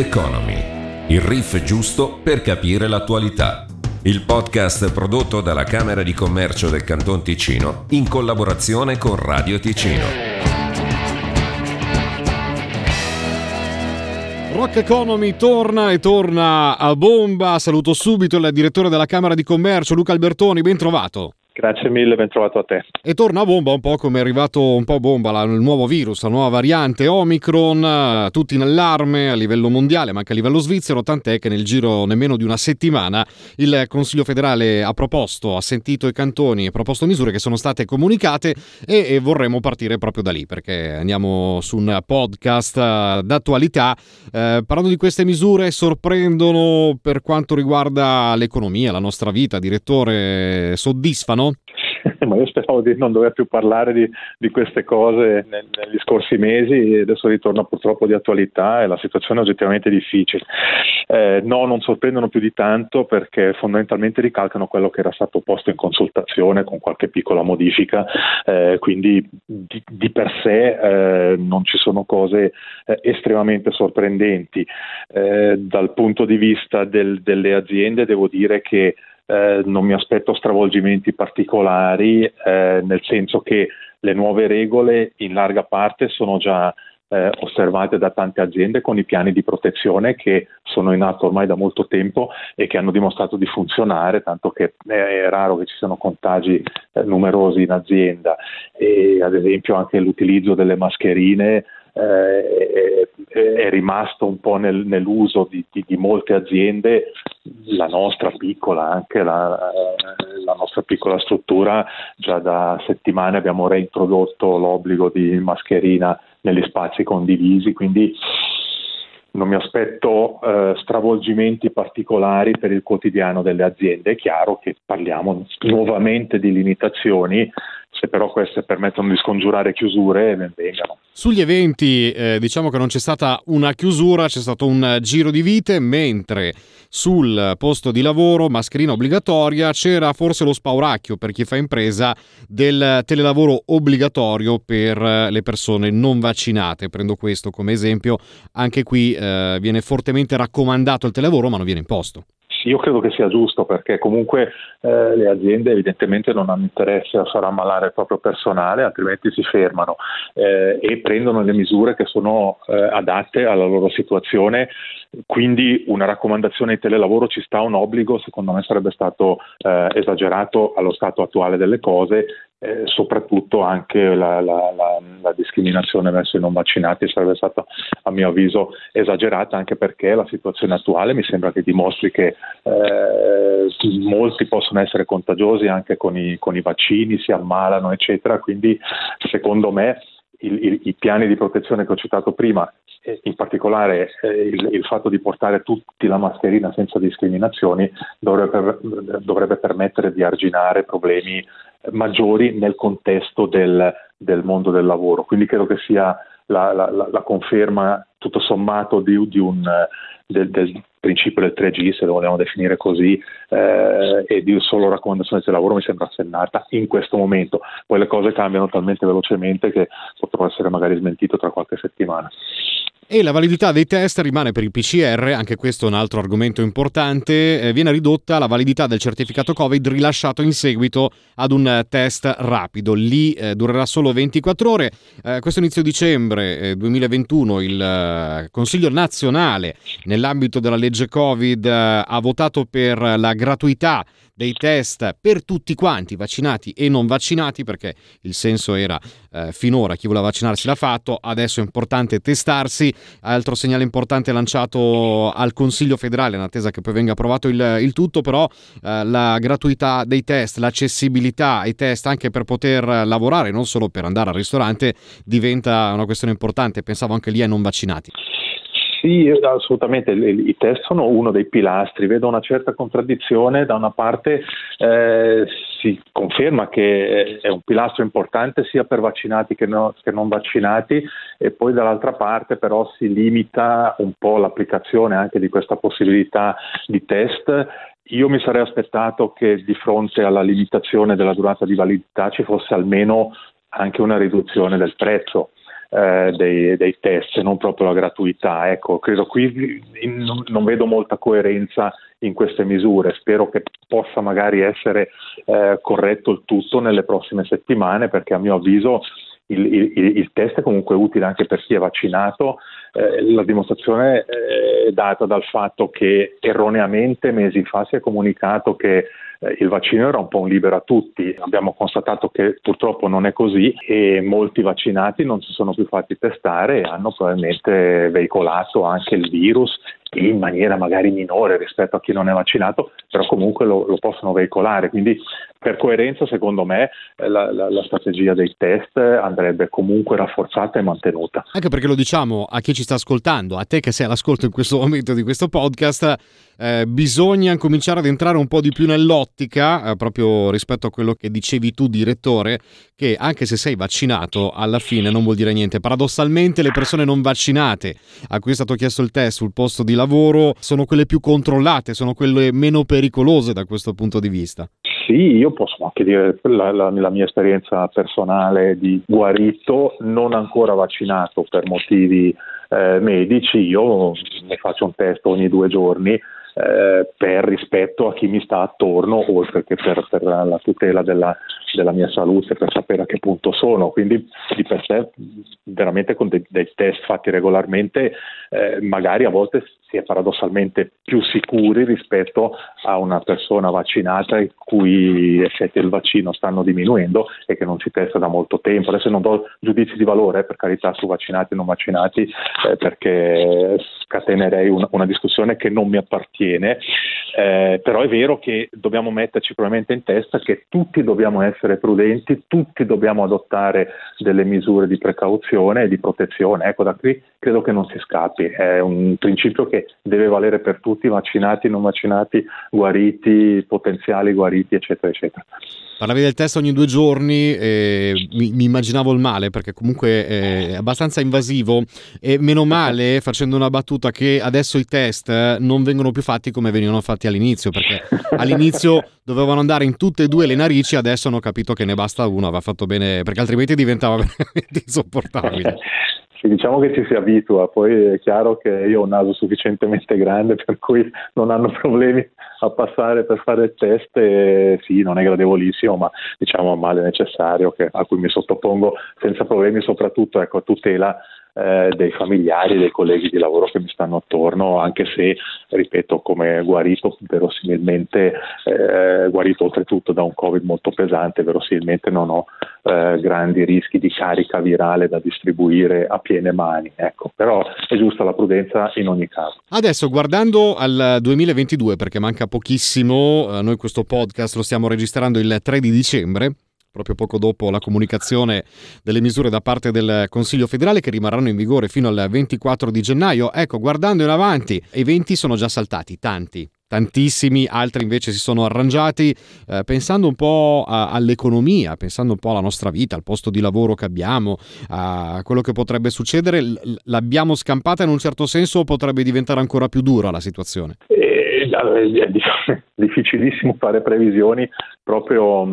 Economy, il riff giusto per capire l'attualità. Il podcast prodotto dalla Camera di Commercio del Canton Ticino in collaborazione con Radio Ticino. Rock Economy torna e torna a bomba. Saluto subito il direttore della Camera di Commercio, Luca Albertoni, ben trovato. Grazie mille, ben trovato a te. E torna a bomba un po' come è arrivato un po' bomba la, il nuovo virus, la nuova variante Omicron, eh, tutti in allarme a livello mondiale ma anche a livello svizzero, tant'è che nel giro nemmeno di una settimana il Consiglio federale ha proposto, ha sentito i cantoni, ha proposto misure che sono state comunicate e, e vorremmo partire proprio da lì perché andiamo su un podcast eh, d'attualità. Eh, parlando di queste misure sorprendono per quanto riguarda l'economia, la nostra vita, direttore, soddisfano? Ma io speravo di non dover più parlare di, di queste cose nel, negli scorsi mesi e adesso ritorna purtroppo di attualità e la situazione è oggettivamente difficile. Eh, no, non sorprendono più di tanto perché fondamentalmente ricalcano quello che era stato posto in consultazione con qualche piccola modifica, eh, quindi di, di, per sé eh, non ci sono cose eh, estremamente sorprendenti. Eh, dal punto di vista del, delle aziende devo dire che eh, non mi aspetto stravolgimenti particolari, eh, nel senso che le nuove regole in larga parte sono già eh, osservate da tante aziende con i piani di protezione che sono in atto ormai da molto tempo e che hanno dimostrato di funzionare, tanto che è raro che ci siano contagi eh, numerosi in azienda. E ad esempio anche l'utilizzo delle mascherine eh, è rimasto un po' nel, nell'uso di, di, di, molte aziende, la nostra piccola, anche la, la, nostra piccola struttura, già da settimane abbiamo reintrodotto l'obbligo di mascherina negli spazi condivisi, quindi non mi aspetto eh, stravolgimenti particolari per il quotidiano delle aziende. È chiaro che parliamo nuovamente di limitazioni se però queste permettono di scongiurare chiusure, ben vengano. Sugli eventi eh, diciamo che non c'è stata una chiusura, c'è stato un giro di vite, mentre sul posto di lavoro, mascherina obbligatoria, c'era forse lo spauracchio per chi fa impresa del telelavoro obbligatorio per le persone non vaccinate. Prendo questo come esempio, anche qui eh, viene fortemente raccomandato il telelavoro ma non viene imposto io credo che sia giusto perché comunque eh, le aziende evidentemente non hanno interesse a far ammalare il proprio personale, altrimenti si fermano eh, e prendono le misure che sono eh, adatte alla loro situazione. Quindi una raccomandazione di telelavoro ci sta un obbligo, secondo me sarebbe stato eh, esagerato allo stato attuale delle cose eh, soprattutto anche la, la, la, la, discriminazione verso i non vaccinati sarebbe stata a mio avviso esagerata anche perché la situazione attuale mi sembra che dimostri che eh, molti possono essere contagiosi anche con i, con i vaccini, si ammalano eccetera, quindi secondo me il, il, i piani di protezione che ho citato prima, in particolare eh, il, il, fatto di portare tutti la mascherina senza discriminazioni, dovrebbe, dovrebbe permettere di arginare problemi maggiori nel contesto del, del mondo del lavoro. Quindi credo che sia la, la, la conferma tutto sommato di, di un, del, del, principio del 3G, se lo vogliamo definire così, eh, e di solo raccomandazione del lavoro mi sembra assennata in questo momento. Poi le cose cambiano talmente velocemente che potrò essere magari smentito tra qualche settimana. E la validità dei test rimane per il PCR, anche questo è un altro argomento importante, eh, viene ridotta la validità del certificato Covid rilasciato in seguito ad un test rapido. Lì eh, durerà solo 24 ore. Eh, questo inizio dicembre 2021 eh, il eh, Consiglio nazionale nell'ambito della legge Covid eh, ha votato per la gratuità dei test per tutti quanti, vaccinati e non vaccinati, perché il senso era eh, finora chi voleva vaccinarsi l'ha fatto, adesso è importante testarsi. Altro segnale importante lanciato al Consiglio federale, in attesa che poi venga approvato il, il tutto, però eh, la gratuità dei test, l'accessibilità ai test anche per poter lavorare, non solo per andare al ristorante, diventa una questione importante. Pensavo anche lì ai non vaccinati. Sì, assolutamente, i test sono uno dei pilastri, vedo una certa contraddizione, da una parte eh, si conferma che è un pilastro importante sia per vaccinati che, no, che non vaccinati e poi dall'altra parte però si limita un po' l'applicazione anche di questa possibilità di test. Io mi sarei aspettato che di fronte alla limitazione della durata di validità ci fosse almeno anche una riduzione del prezzo eh, dei, dei, test, non proprio la gratuità. Ecco, credo qui non, non vedo molta coerenza in queste misure. Spero che possa magari essere eh, corretto il tutto nelle prossime settimane perché a mio avviso il, il, il, test è comunque utile anche per chi è vaccinato. Eh, la dimostrazione eh, è data dal fatto che erroneamente mesi fa si è comunicato che eh, il vaccino era un po' un libero a tutti. Abbiamo constatato che purtroppo non è così e molti vaccinati non si sono più fatti testare e hanno probabilmente veicolato anche il virus in maniera magari minore rispetto a chi non è vaccinato, però comunque lo, lo possono veicolare. Quindi per coerenza, secondo me, eh, la, la, la, strategia dei test andrebbe comunque rafforzata e mantenuta. Anche perché lo diciamo a chi ci sta ascoltando, a te che sei all'ascolto in questo momento di questo podcast, eh, bisogna cominciare ad entrare un po' di più nell'ottica, eh, proprio rispetto a quello che dicevi tu, direttore, che anche se sei vaccinato, alla fine non vuol dire niente. Paradossalmente le persone non vaccinate a cui è stato chiesto il test sul posto di lavoro sono quelle più controllate, sono quelle meno pericolose da questo punto di vista. Sì, io posso anche dire la, la, la, mia esperienza personale di guarito, non ancora vaccinato per motivi eh, medici, io ne faccio un test ogni due giorni eh, per rispetto a chi mi sta attorno, oltre che per, per la tutela della, della, mia salute, per sapere a che punto sono. Quindi di per sé, veramente con dei, dei test fatti regolarmente, eh, magari a volte si è paradossalmente più sicuri rispetto a una persona vaccinata i cui effetti del vaccino stanno diminuendo e che non si testa da molto tempo. Adesso non do giudizi di valore, per carità, su vaccinati e non vaccinati, eh, perché scatenerei una, una, discussione che non mi appartiene, eh, però è vero che dobbiamo metterci probabilmente in testa che tutti dobbiamo essere prudenti, tutti dobbiamo adottare delle misure di precauzione e di protezione. Ecco, da qui credo che non si scappi, è un principio che deve valere per tutti, vaccinati, non vaccinati, guariti, potenziali guariti, eccetera, eccetera. Parlavi del test ogni due giorni, eh, mi, mi, immaginavo il male perché comunque è abbastanza invasivo e meno male facendo una battuta che adesso i test non vengono più fatti come venivano fatti all'inizio perché all'inizio dovevano andare in tutte e due le narici, adesso hanno capito che ne basta una, va fatto bene perché altrimenti diventava veramente insopportabile. Sì, diciamo che ci si abitua, poi è chiaro che io ho un naso sufficientemente grande per cui non hanno problemi a passare per fare il test e sì, non è gradevolissimo, ma diciamo male necessario che, a cui mi sottopongo senza problemi, soprattutto ecco, a tutela eh, dei familiari, dei colleghi di lavoro che mi stanno attorno, anche se, ripeto, come guarito, verosimilmente, eh, guarito oltretutto da un Covid molto pesante, verosimilmente non ho eh, grandi rischi di carica virale da distribuire a piene mani. Ecco, però è giusta la prudenza in ogni caso. Adesso, guardando al 2022, perché manca pochissimo, eh, noi questo podcast lo stiamo registrando il 3 di dicembre proprio poco dopo la comunicazione delle misure da parte del Consiglio federale che rimarranno in vigore fino al 24 di gennaio. Ecco, guardando in avanti, eventi sono già saltati, tanti. Tantissimi, altri invece si sono arrangiati eh, pensando un po' a, all'economia, pensando un po' alla nostra vita, al posto di lavoro che abbiamo, a quello che potrebbe succedere. L'abbiamo scampata in un certo senso o potrebbe diventare ancora più dura la situazione? Eh, è difficilissimo fare previsioni proprio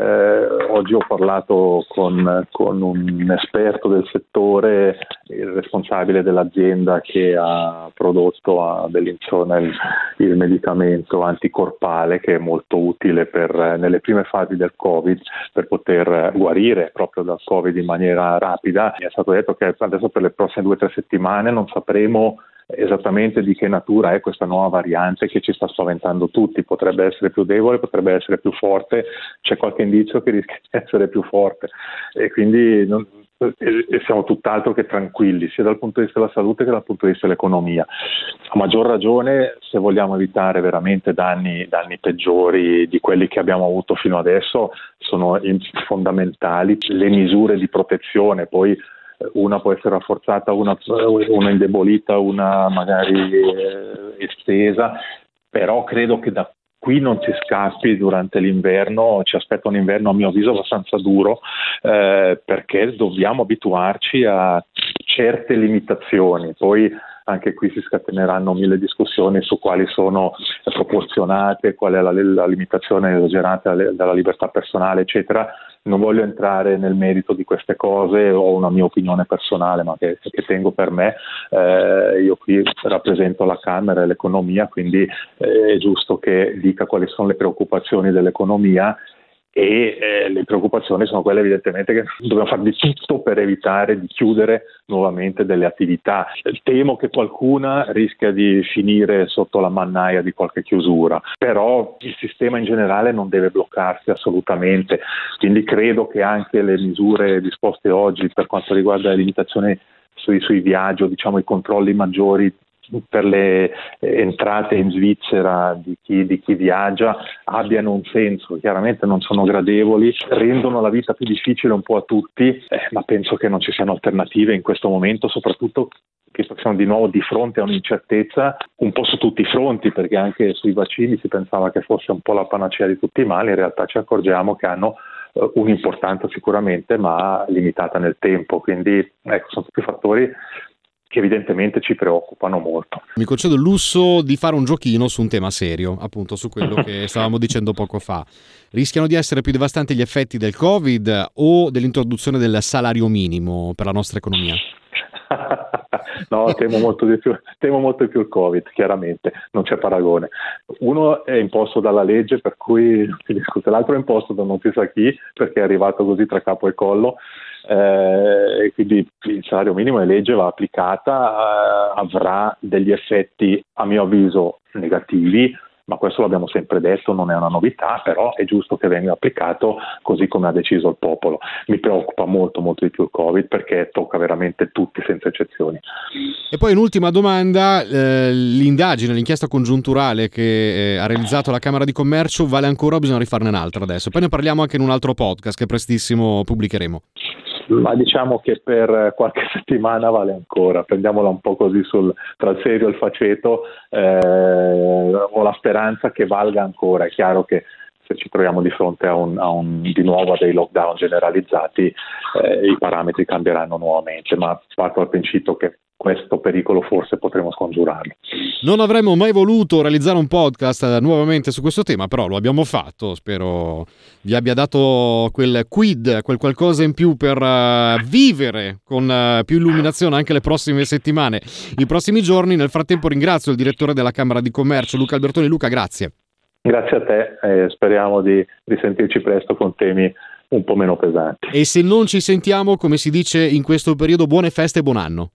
eh, oggi ho parlato con, con, un esperto del settore, il responsabile dell'azienda che ha prodotto a Bellinzona il, il, medicamento anticorpale che è molto utile per, nelle prime fasi del Covid per poter guarire proprio dal Covid in maniera rapida. Mi è stato detto che adesso per le prossime due o tre settimane non sapremo esattamente di che natura è questa nuova variante che ci sta spaventando tutti, potrebbe essere più debole, potrebbe essere più forte, c'è qualche indizio che rischia di essere più forte. E quindi non, e siamo tutt'altro che tranquilli, sia dal punto di vista della salute che dal punto di vista dell'economia. A maggior ragione, se vogliamo evitare veramente danni, danni peggiori di quelli che abbiamo avuto fino adesso, sono fondamentali le misure di protezione, poi una può essere rafforzata, una, una indebolita, una magari eh, estesa, però credo che da qui non si scappi durante l'inverno, ci aspetta un inverno a mio avviso abbastanza duro eh, perché dobbiamo abituarci a certe limitazioni, poi anche qui si scateneranno mille discussioni su quali sono proporzionate, qual è la, la limitazione esagerata della libertà personale, eccetera non voglio entrare nel merito di queste cose, ho una mia opinione personale ma che, che tengo per me, eh, io qui rappresento la Camera e l'economia, quindi eh, è giusto che dica quali sono le preoccupazioni dell'economia e eh, le preoccupazioni sono quelle evidentemente che dobbiamo fare di tutto per evitare di chiudere nuovamente delle attività. Temo che qualcuna rischia di finire sotto la mannaia di qualche chiusura, però il sistema in generale non deve bloccarsi assolutamente, quindi credo che anche le misure disposte oggi per quanto riguarda le limitazioni sui, sui viaggi o diciamo i controlli maggiori per le entrate in Svizzera di chi, di chi, viaggia abbiano un senso, chiaramente non sono gradevoli, rendono la vita più difficile un po' a tutti, eh, ma penso che non ci siano alternative in questo momento, soprattutto che siamo di nuovo di fronte a un'incertezza un po' su tutti i fronti, perché anche sui vaccini si pensava che fosse un po' la panacea di tutti i mali, in realtà ci accorgiamo che hanno eh, un'importanza sicuramente, ma limitata nel tempo. Quindi ecco, sono tutti fattori che evidentemente ci preoccupano molto. Mi concedo il lusso di fare un giochino su un tema serio, appunto su quello che stavamo dicendo poco fa. Rischiano di essere più devastanti gli effetti del Covid o dell'introduzione del salario minimo per la nostra economia? no, temo molto, di più, temo molto di più il Covid, chiaramente, non c'è paragone. Uno è imposto dalla legge, per cui si discute, l'altro è imposto da non si sa chi, perché è arrivato così tra capo e collo eh, quindi il salario minimo è legge, va applicata, eh, avrà degli effetti a mio avviso negativi, ma questo l'abbiamo sempre detto, non è una novità, però è giusto che venga applicato così come ha deciso il popolo. Mi preoccupa molto molto di più il Covid perché tocca veramente tutti senza eccezioni. E poi un'ultima domanda, eh, l'indagine, l'inchiesta congiunturale che eh, ha realizzato la Camera di Commercio vale ancora bisogna rifarne un'altra adesso? Poi ne parliamo anche in un altro podcast che prestissimo pubblicheremo ma diciamo che per qualche settimana vale ancora, prendiamola un po' così sul, tra il serio e il faceto, eh, ho la speranza che valga ancora, è chiaro che se ci troviamo di fronte a, un, a un, di nuovo a dei lockdown generalizzati eh, i parametri cambieranno nuovamente, ma parto dal principio che questo pericolo forse potremo scongiurarlo. Non avremmo mai voluto realizzare un podcast nuovamente su questo tema, però lo abbiamo fatto. Spero vi abbia dato quel quid, quel qualcosa in più per uh, vivere con uh, più illuminazione anche le prossime settimane, i prossimi giorni. Nel frattempo ringrazio il direttore della Camera di Commercio, Luca Albertoni. Luca, grazie. Grazie a te e speriamo di risentirci presto con temi un po' meno pesanti. E se non ci sentiamo, come si dice in questo periodo, buone feste e buon anno.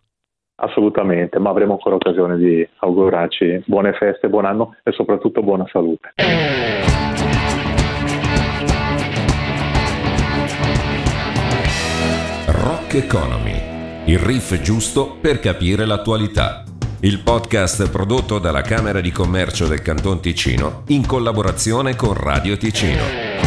Assolutamente, ma avremo ancora occasione di augurarci buone feste, buon anno e soprattutto buona salute. Rock Economy, il riff giusto per capire l'attualità. Il podcast prodotto dalla Camera di Commercio del Canton Ticino in collaborazione con Radio Ticino.